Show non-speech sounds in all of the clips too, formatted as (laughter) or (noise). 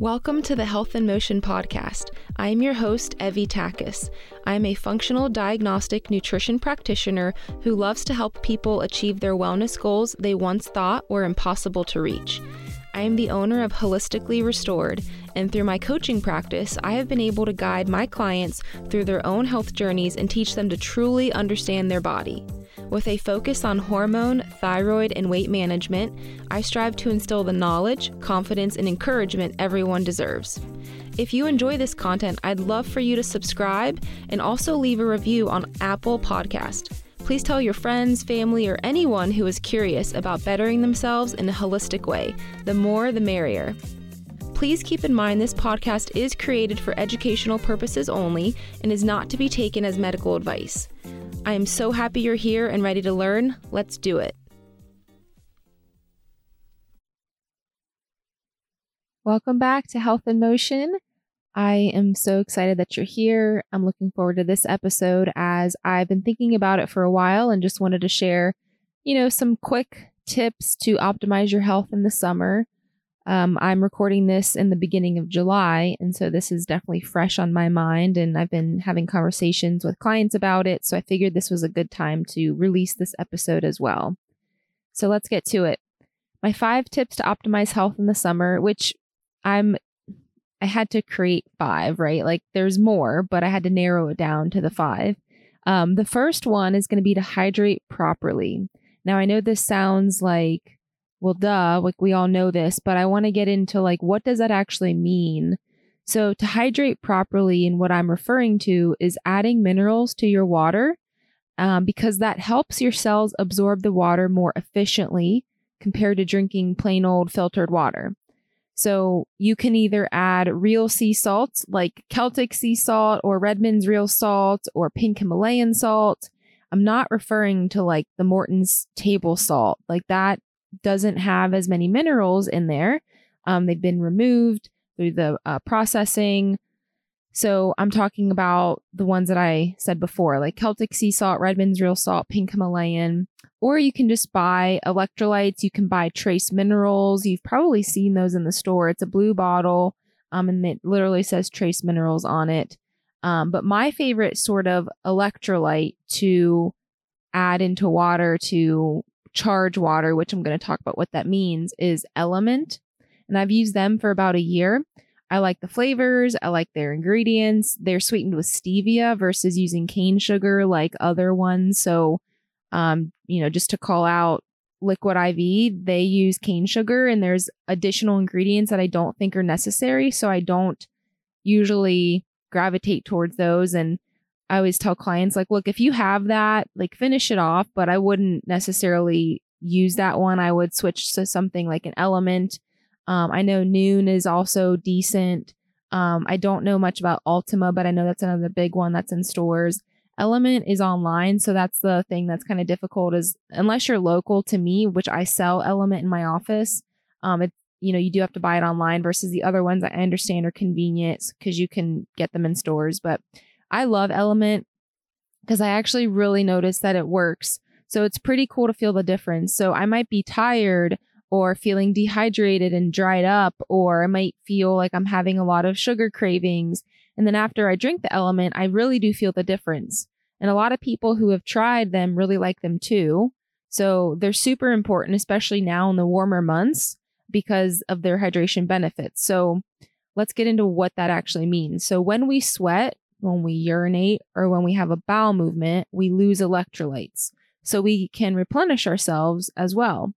Welcome to the Health in Motion podcast. I am your host, Evie Takis. I am a functional diagnostic nutrition practitioner who loves to help people achieve their wellness goals they once thought were impossible to reach. I am the owner of Holistically Restored, and through my coaching practice, I have been able to guide my clients through their own health journeys and teach them to truly understand their body. With a focus on hormone, thyroid, and weight management, I strive to instill the knowledge, confidence, and encouragement everyone deserves. If you enjoy this content, I'd love for you to subscribe and also leave a review on Apple Podcast. Please tell your friends, family, or anyone who is curious about bettering themselves in a holistic way. The more, the merrier. Please keep in mind this podcast is created for educational purposes only and is not to be taken as medical advice. I am so happy you're here and ready to learn. Let's do it. Welcome back to Health in Motion. I am so excited that you're here. I'm looking forward to this episode as I've been thinking about it for a while and just wanted to share, you know, some quick tips to optimize your health in the summer. Um, I'm recording this in the beginning of July, and so this is definitely fresh on my mind. And I've been having conversations with clients about it, so I figured this was a good time to release this episode as well. So let's get to it. My five tips to optimize health in the summer, which I'm I had to create five, right? Like there's more, but I had to narrow it down to the five. Um, the first one is going to be to hydrate properly. Now I know this sounds like well, duh, like we all know this, but I want to get into like, what does that actually mean? So, to hydrate properly, and what I'm referring to is adding minerals to your water um, because that helps your cells absorb the water more efficiently compared to drinking plain old filtered water. So, you can either add real sea salts like Celtic sea salt or Redmond's real salt or pink Himalayan salt. I'm not referring to like the Morton's table salt. Like that doesn't have as many minerals in there. Um, they've been removed through the uh, processing. So I'm talking about the ones that I said before, like Celtic sea salt, Redmond's real salt, pink Himalayan, or you can just buy electrolytes. You can buy trace minerals. You've probably seen those in the store. It's a blue bottle, um, and it literally says trace minerals on it. Um, but my favorite sort of electrolyte to add into water to charge water, which I'm going to talk about what that means, is LMNT. And I've used them for about a year. I like the flavors, I like their ingredients. They're sweetened with stevia versus using cane sugar like other ones. So, um, you know, just to call out Liquid IV, they use cane sugar and there's additional ingredients that I don't think are necessary. So I don't usually gravitate towards those. And I always tell clients, like, look, if you have that, like, finish it off, but I wouldn't necessarily use that one. I would switch to something like an LMNT. Um, I know Nuun is also decent. Um, I don't know much about Ultima, but I know that's another big one that's in stores. LMNT is online, so that's the thing that's kind of difficult. Is unless you're local to me, which I sell LMNT in my office, um, it you know you do have to buy it online versus the other ones I understand are convenient because you can get them in stores. But I love LMNT because I actually really noticed that it works. So it's pretty cool to feel the difference. So I might be tired or feeling dehydrated and dried up, or I might feel like I'm having a lot of sugar cravings. And then after I drink the LMNT, I really do feel the difference. And a lot of people who have tried them really like them too. So they're super important, especially now in the warmer months because of their hydration benefits. So let's get into what that actually means. So when we sweat, when we urinate or when we have a bowel movement, we lose electrolytes. So we can replenish ourselves as well.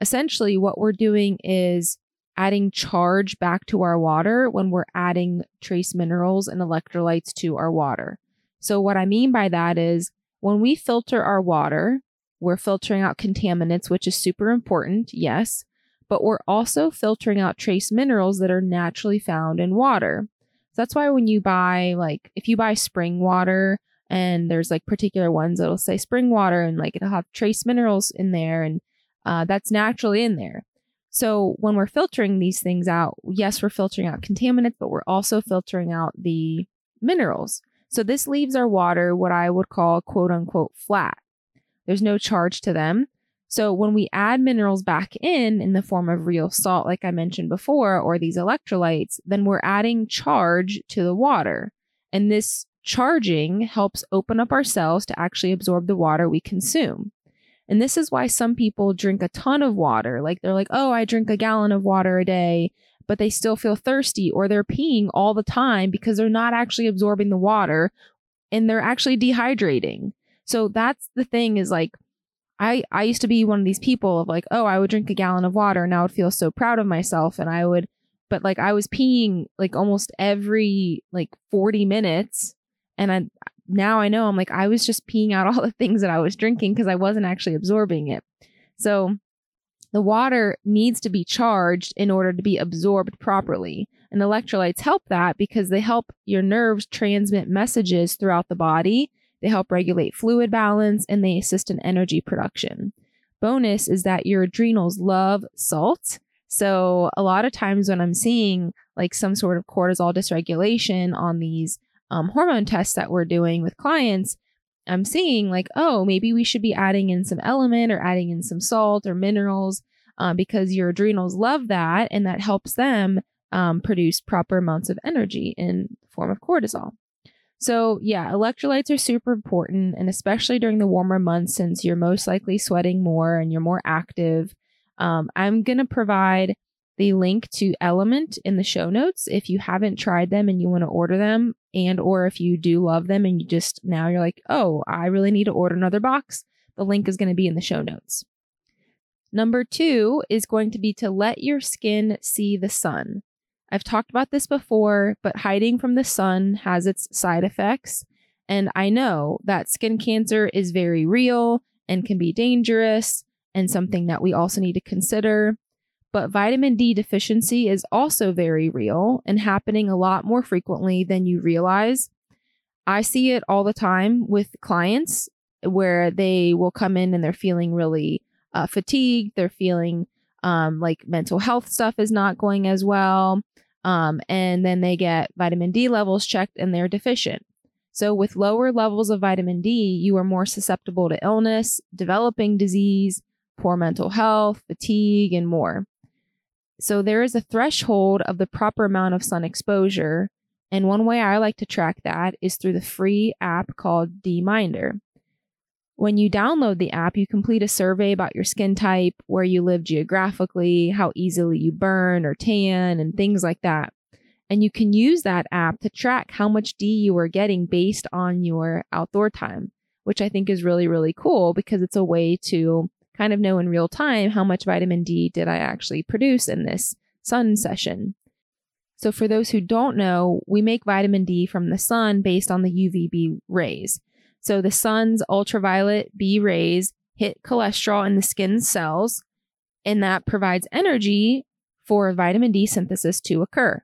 Essentially, what we're doing is adding charge back to our water when we're adding trace minerals and electrolytes to our water. So, what I mean by that is when we filter our water, we're filtering out contaminants, which is super important, yes, but we're also filtering out trace minerals that are naturally found in water. So that's why when you buy like if you buy spring water and there's like particular ones that'll say spring water and like it'll have trace minerals in there and uh, that's naturally in there. So when we're filtering these things out, yes, we're filtering out contaminants, but we're also filtering out the minerals. So this leaves our water what I would call quote unquote flat. There's no charge to them. So when we add minerals back in in the form of real salt, like I mentioned before, or these electrolytes, then we're adding charge to the water. And this charging helps open up our cells to actually absorb the water we consume. And this is why some people drink a ton of water. Like they're like, oh, I drink a gallon of water a day, but they still feel thirsty, or they're peeing all the time because they're not actually absorbing the water and they're actually dehydrating. So that's the thing is like, I, I used to be one of these people of like, oh, I would drink a gallon of water and I would feel so proud of myself. And I would, but like I was peeing like almost every like 40 minutes. And I, now I know I'm like, I was just peeing out (laughs) all the things that I was drinking because I wasn't actually absorbing it. So the water needs to be charged in order to be absorbed properly. And electrolytes help that because they help your nerves transmit messages throughout the body they help regulate fluid balance and they assist in energy production. Bonus is that your adrenals love salt. So, a lot of times when I'm seeing like some sort of cortisol dysregulation on these um, hormone tests that we're doing with clients, I'm seeing like, oh, maybe we should be adding in some LMNT or adding in some salt or minerals um, because your adrenals love that and that helps them um, produce proper amounts of energy in the form of cortisol. So, yeah, electrolytes are super important, and especially during the warmer months, since you're most likely sweating more and you're more active. Um, I'm going to provide the link to LMNT in the show notes if you haven't tried them and you want to order them, and or if you do love them and you just now you're like, oh, I really need to order another box. The link is going to be in the show notes. Number two is going to be to let your skin see the sun. I've talked about this before, but hiding from the sun has its side effects. And I know that skin cancer is very real and can be dangerous and something that we also need to consider. But vitamin D deficiency is also very real and happening a lot more frequently than you realize. I see it all the time with clients where they will come in and they're feeling really uh, fatigued, they're feeling um, like mental health stuff is not going as well. Um, and then they get vitamin D levels checked and they're deficient. So, with lower levels of vitamin D, you are more susceptible to illness, developing disease, poor mental health, fatigue, and more. So, there is a threshold of the proper amount of sun exposure. And one way I like to track that is through the free app called D-Minder. When you download the app, you complete a survey about your skin type, where you live geographically, how easily you burn or tan, and things like that. And you can use that app to track how much D you are getting based on your outdoor time, which I think is really, really cool because it's a way to kind of know in real time how much vitamin D did I actually produce in this sun session. So, for those who don't know, we make vitamin D from the sun based on the UVB rays. So the sun's ultraviolet B rays hit cholesterol in the skin cells, and that provides energy for vitamin D synthesis to occur.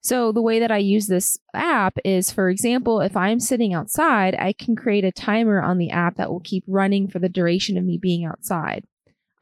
So, the way that I use this app is, for example, if I'm sitting outside, I can create a timer on the app that will keep running for the duration of me being outside.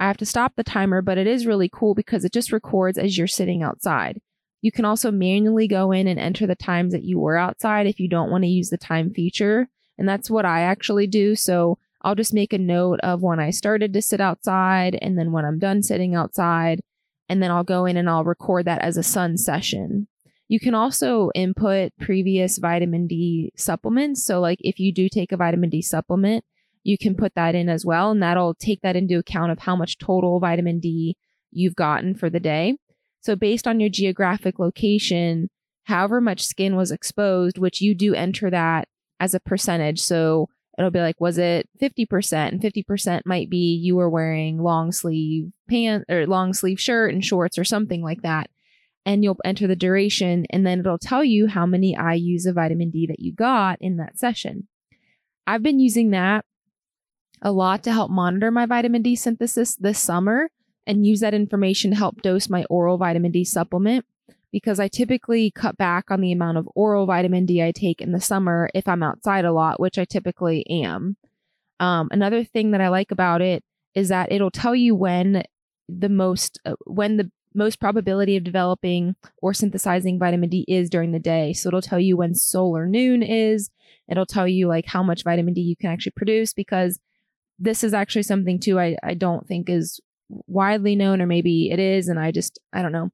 I have to stop the timer, but it is really cool because it just records as you're sitting outside. You can also manually go in and enter the times that you were outside if you don't want to use the time feature. And that's what I actually do. So I'll just make a note of when I started to sit outside and then when I'm done sitting outside. And then I'll go in and I'll record that as a sun session. You can also input previous vitamin D supplements. So, like if you do take a vitamin D supplement, you can put that in as well. And that'll take that into account of how much total vitamin D you've gotten for the day. So, based on your geographic location, however much skin was exposed, which you do enter that as a percentage. So it'll be like, was it 50%? And 50% might be you were wearing long sleeve pants or long sleeve shirt and shorts or something like that. And you'll enter the duration and then it'll tell you how many IUs of vitamin D that you got in that session. I've been using that a lot to help monitor my vitamin D synthesis this summer and use that information to help dose my oral vitamin D supplement because I typically cut back on the amount of oral vitamin D I take in the summer if I'm outside a lot, which I typically am. Um, another thing that I like about it is that it'll tell you when the most uh, when the most probability of developing or synthesizing vitamin D is during the day. So it'll tell you when solar noon is. It'll tell you like how much vitamin D you can actually produce because this is actually something too I, I don't think is widely known, or maybe it is, and I just I don't know.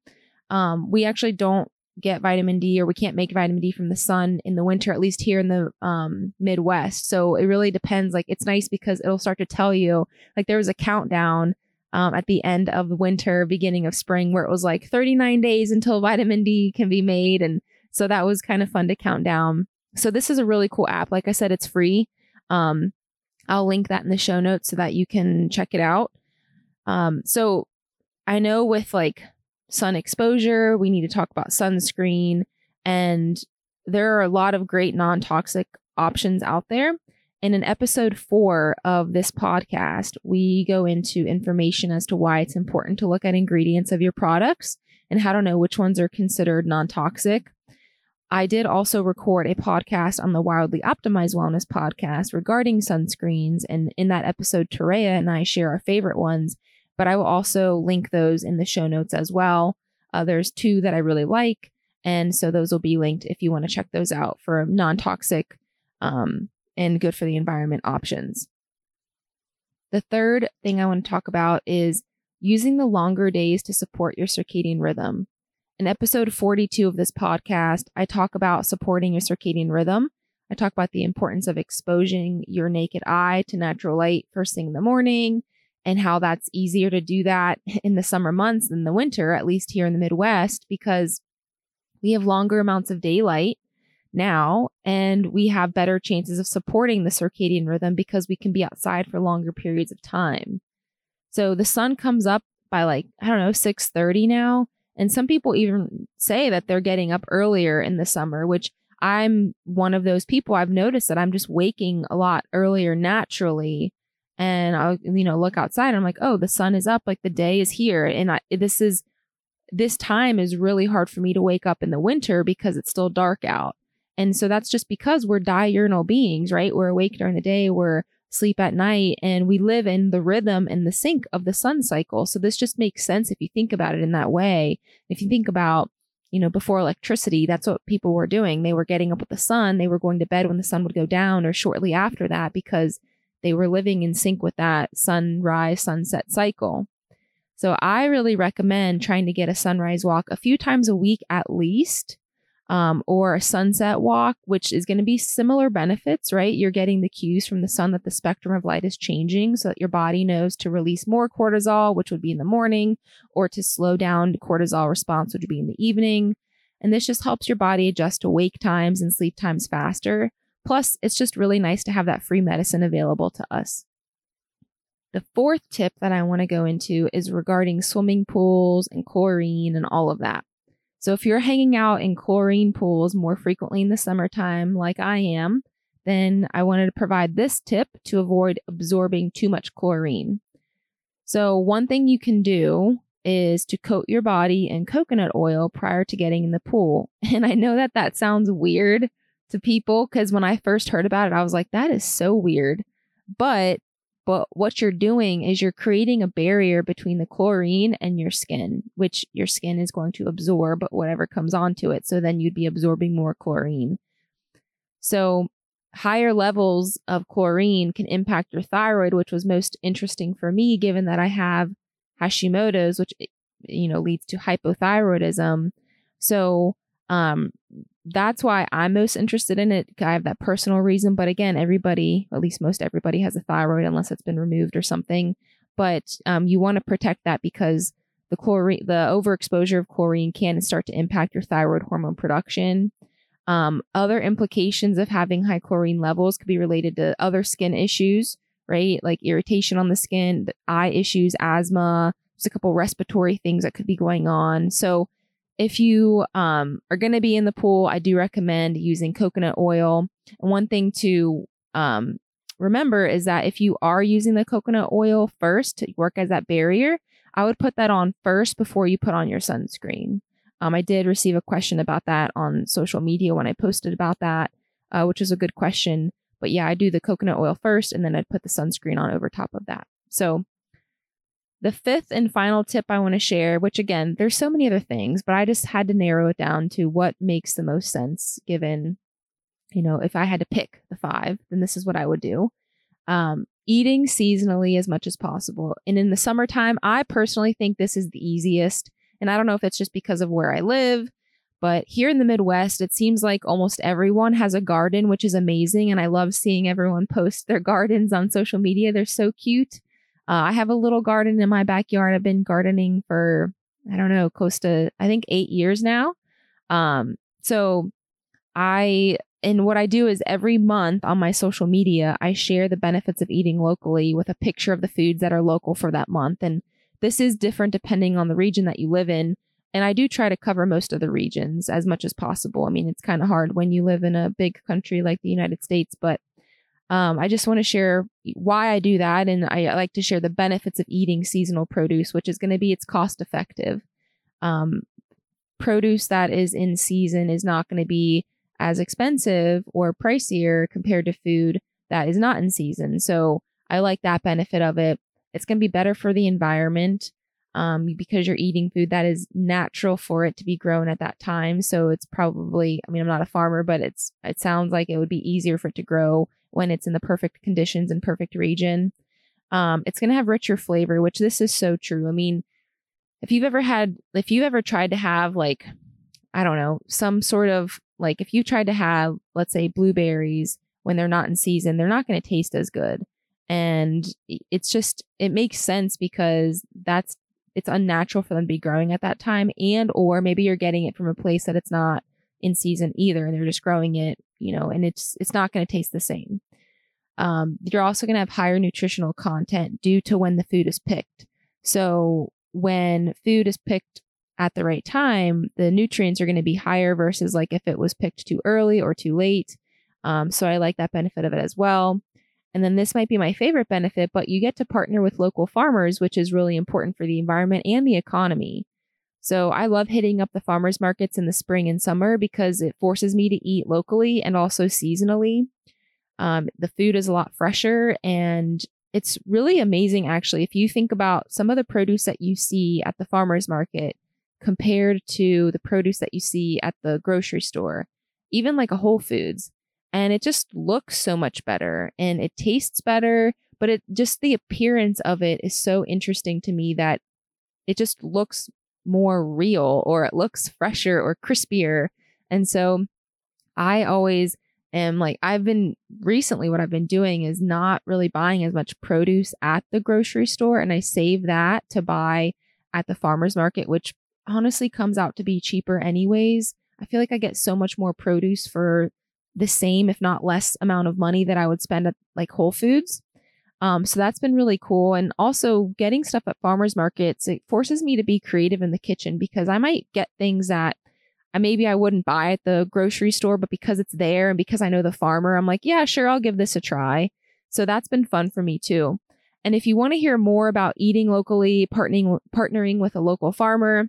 Um, we actually don't get vitamin D or we can't make vitamin D from the sun in the winter, at least here in the um, Midwest. So it really depends. Like it's nice because it'll start to tell you, like there was a countdown um, at the end of winter, beginning of spring, where it was like 39 days until (laughs) vitamin D can be made. And so that was kind of fun to count down. So this is a really cool app. Like I said, it's free. Um, I'll link that in the show notes so that you can check it out. Um, so I know with like sun exposure, we need to talk about sunscreen, and there are a lot of great non toxic options out there. And in episode four of this podcast, we go into information as to why it's important to look at ingredients of your products and how to know which ones are considered non toxic. I did also record a podcast on the Wildly Optimized Wellness podcast regarding sunscreens. And in that episode, Terea and I share our favorite ones, but I will also link those in the show notes as well. Uh, there's two that I really like. And so those will be linked if you want to check those out for non toxic um, and good for the environment options. The third thing I want to talk about is using the longer days to support your circadian rhythm. In episode 42 of this podcast, I talk about supporting your circadian rhythm. I talk about the importance of exposing your naked eye to natural light first thing in the morning and how that's easier to do that (laughs) in the summer months than the winter, at least here in the Midwest, because we have longer amounts of daylight now and we have better chances of supporting the circadian rhythm because we can be outside for longer periods of time. So the sun comes up by like, I don't know, 6:30 now and some people even say that they're getting up earlier in the summer, which I'm one of those people. I've noticed that I'm just waking a lot earlier naturally. And I'll, you know, look outside. I'm like, oh, the sun is up. Like the day is here. And I, this is, this time is really hard for me to wake up in the winter because it's still dark out. And so that's just because we're diurnal beings, right? We're awake during the day. We're sleep at night and we live in the rhythm and the sync of the sun cycle. So this just makes sense if you think about it in that way. If you think about, you know, before electricity, that's what people were doing. They were getting up with the sun, they were going to bed when the sun would go down or shortly after that because they were living in sync with that sunrise sunset cycle. So I really recommend trying to get a sunrise walk a few times a week at least um, or a sunset walk, which is going to be similar benefits, right? You're getting the cues from the sun that the spectrum of light is changing so that your body knows to release more cortisol, which would be in the morning, or to slow down cortisol response, which would be in the evening. And this just helps your body adjust to wake times and sleep times faster. Plus, it's just really nice to have that free medicine available to us. The fourth tip that I want to go into is regarding swimming pools and chlorine and all of that. So if you're hanging out in chlorine pools more frequently in the summertime, like I am, then I wanted to provide this tip to avoid absorbing too much chlorine. So, one thing you can do is to coat your body in coconut oil prior to getting in the pool. (laughs) And I know that that sounds weird to people because when I first heard about it, I was like, that is so weird. But but what you're doing is you're creating a barrier between the chlorine and your skin, which your skin is going to absorb whatever comes onto it. So then you'd be absorbing more chlorine. So higher levels of chlorine can impact your thyroid, which was most interesting for me, given that I have Hashimoto's, which you know leads to hypothyroidism. So um, that's why I'm most interested in it. I have that personal reason. But again, everybody, at least most everybody, has a thyroid unless it's been removed or something. But um, you want to protect that because the chlorine, the overexposure of chlorine can start to impact your thyroid hormone production. Um, other implications of having high chlorine levels could be related to other skin issues, right? Like irritation on the skin, eye issues, asthma. There's a couple respiratory things that could be going on. So if you um, are going to be in the pool, I do recommend using coconut oil. And one thing to um, remember is that if you are using the coconut oil first to work as that barrier, I would put that on first before you put on your sunscreen. Um, I did receive a question about that on social media when I posted about that, uh, which is a good question. But yeah, I do the coconut oil first and then I'd put the sunscreen on over top of that. So the fifth and final tip I want to share, which again, there's so many other things, but I just had to narrow it down to what makes the most sense given, you know, if I had to pick the five, then this is what I would do. Um, eating seasonally as much as possible. And in the summertime, I personally think this is the easiest. And I don't know if it's just because of where I live, but here in the Midwest, it seems like almost everyone has a garden, which is amazing. And I love seeing everyone post their gardens on social media. They're so cute. Uh, I have a little garden in my backyard. I've been gardening for, I don't know, close to, I think, eight years now. Um, so I and what I do is every month on my social media, I share the benefits of eating locally with a picture of the foods that are local for that month. And this is different depending on the region that you live in. And I do try to cover most of the regions as much as possible. I mean, it's kind of hard when you live in a big country like the United States, but um, I just want to share why I do that. And I, like to share the benefits of eating seasonal produce, which is going to be it's cost effective. Um, produce that is in season is not going to be as expensive or pricier compared to food that is not in season. So I like that benefit of it. It's going to be better for the environment um, because you're eating food that is natural for it to be grown at that time. So it's probably, I mean, I'm not a farmer, but it's, it sounds like it would be easier for it to grow when it's in the perfect conditions and perfect region. Um, it's going to have richer flavor, which this is so true. I mean, if you've ever had, if you've ever tried to have like, I don't know, some sort of like if you tried to have, let's say, blueberries when they're not in season, they're not going to taste as good. And it's just, it makes sense because that's, it's unnatural for them to be growing at that time. And, or maybe you're getting it from a place that it's not in season either. And they're just growing it, you know, and it's, it's not going to taste the same. Um, you're also going to have higher nutritional content due to when the food is picked. So when food is picked at the right time, the nutrients are going to be higher versus like if it was picked too early or too late. Um, so I like that benefit of it as well. And then this might be my favorite benefit, but you get to partner with local farmers, which is really important for the environment and the economy. So I love hitting up the farmers markets in the spring and summer because it forces me to eat locally and also seasonally. Um, the food is a lot fresher and it's really amazing actually if you think about some of the produce that you see at the farmers market compared to the produce that you see at the grocery store, even like a Whole Foods. And it just looks so much better and it tastes better, but it just the appearance of it is so interesting to me that it just looks more real or it looks fresher or crispier. And so I always am like, I've been recently, what I've been doing is not really buying as much produce at the grocery store. And I save that to buy at the farmer's market, which honestly comes out to be cheaper anyways. I feel like I get so much more produce for the same, if not less amount of money that I would spend at like Whole Foods. Um, so that's been really cool. And also getting stuff at farmers markets, it forces me to be creative in the kitchen because I might get things that maybe I wouldn't buy at the grocery store, but because it's there and because I know the farmer, I'm like, yeah, sure, I'll give this a try. So that's been fun for me too. And if you want to hear more about eating locally, partnering partnering with a local farmer,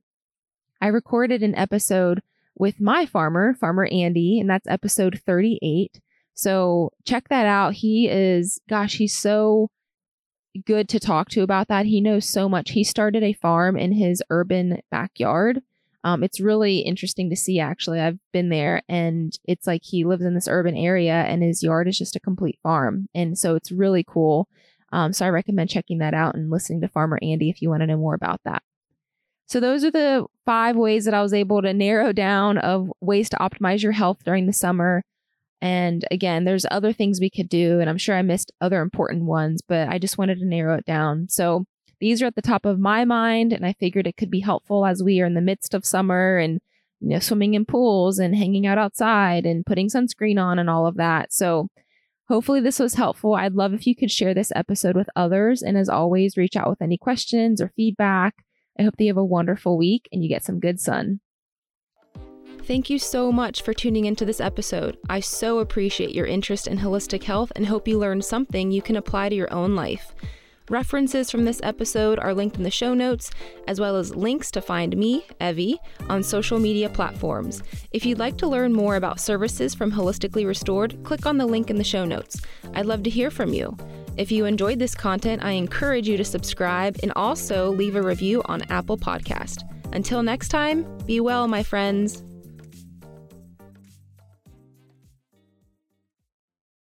I recorded an episode with my farmer, Farmer Andy, and that's episode 38. So check that out. He is, gosh, he's so good to talk to about that. He knows so much. He started a farm in his urban backyard. Um, it's really interesting to see, actually. I've been there and it's like he lives in this urban area and his yard is just a complete farm. And so it's really cool. Um, so I recommend checking that out and listening to Farmer Andy if you want to know more about that. So those are the five ways that I was able to narrow down of ways to optimize your health during the summer. And again, there's other things we could do, and I'm sure I missed other important ones, but I just wanted to narrow it down. So these are at the top of my mind, and I figured it could be helpful as we are in the midst of summer and you know swimming in pools and hanging out outside and putting sunscreen on and all of that. So hopefully this was helpful. I'd love if you could share this episode with others, and as always, reach out with any questions or feedback. I hope that you have a wonderful week and you get some good sun. Thank you so much for tuning into this episode. I so appreciate your interest in holistic health and hope you learned something you can apply to your own life. References from this episode are linked in the show notes, as well as links to find me, Evie, on social media platforms. If you'd like to learn more about services from Holistically Restored, click on the link in the show notes. I'd love to hear from you. If you enjoyed this content, I encourage you to subscribe and also leave a review on Apple Podcast. Until next time, be well, my friends.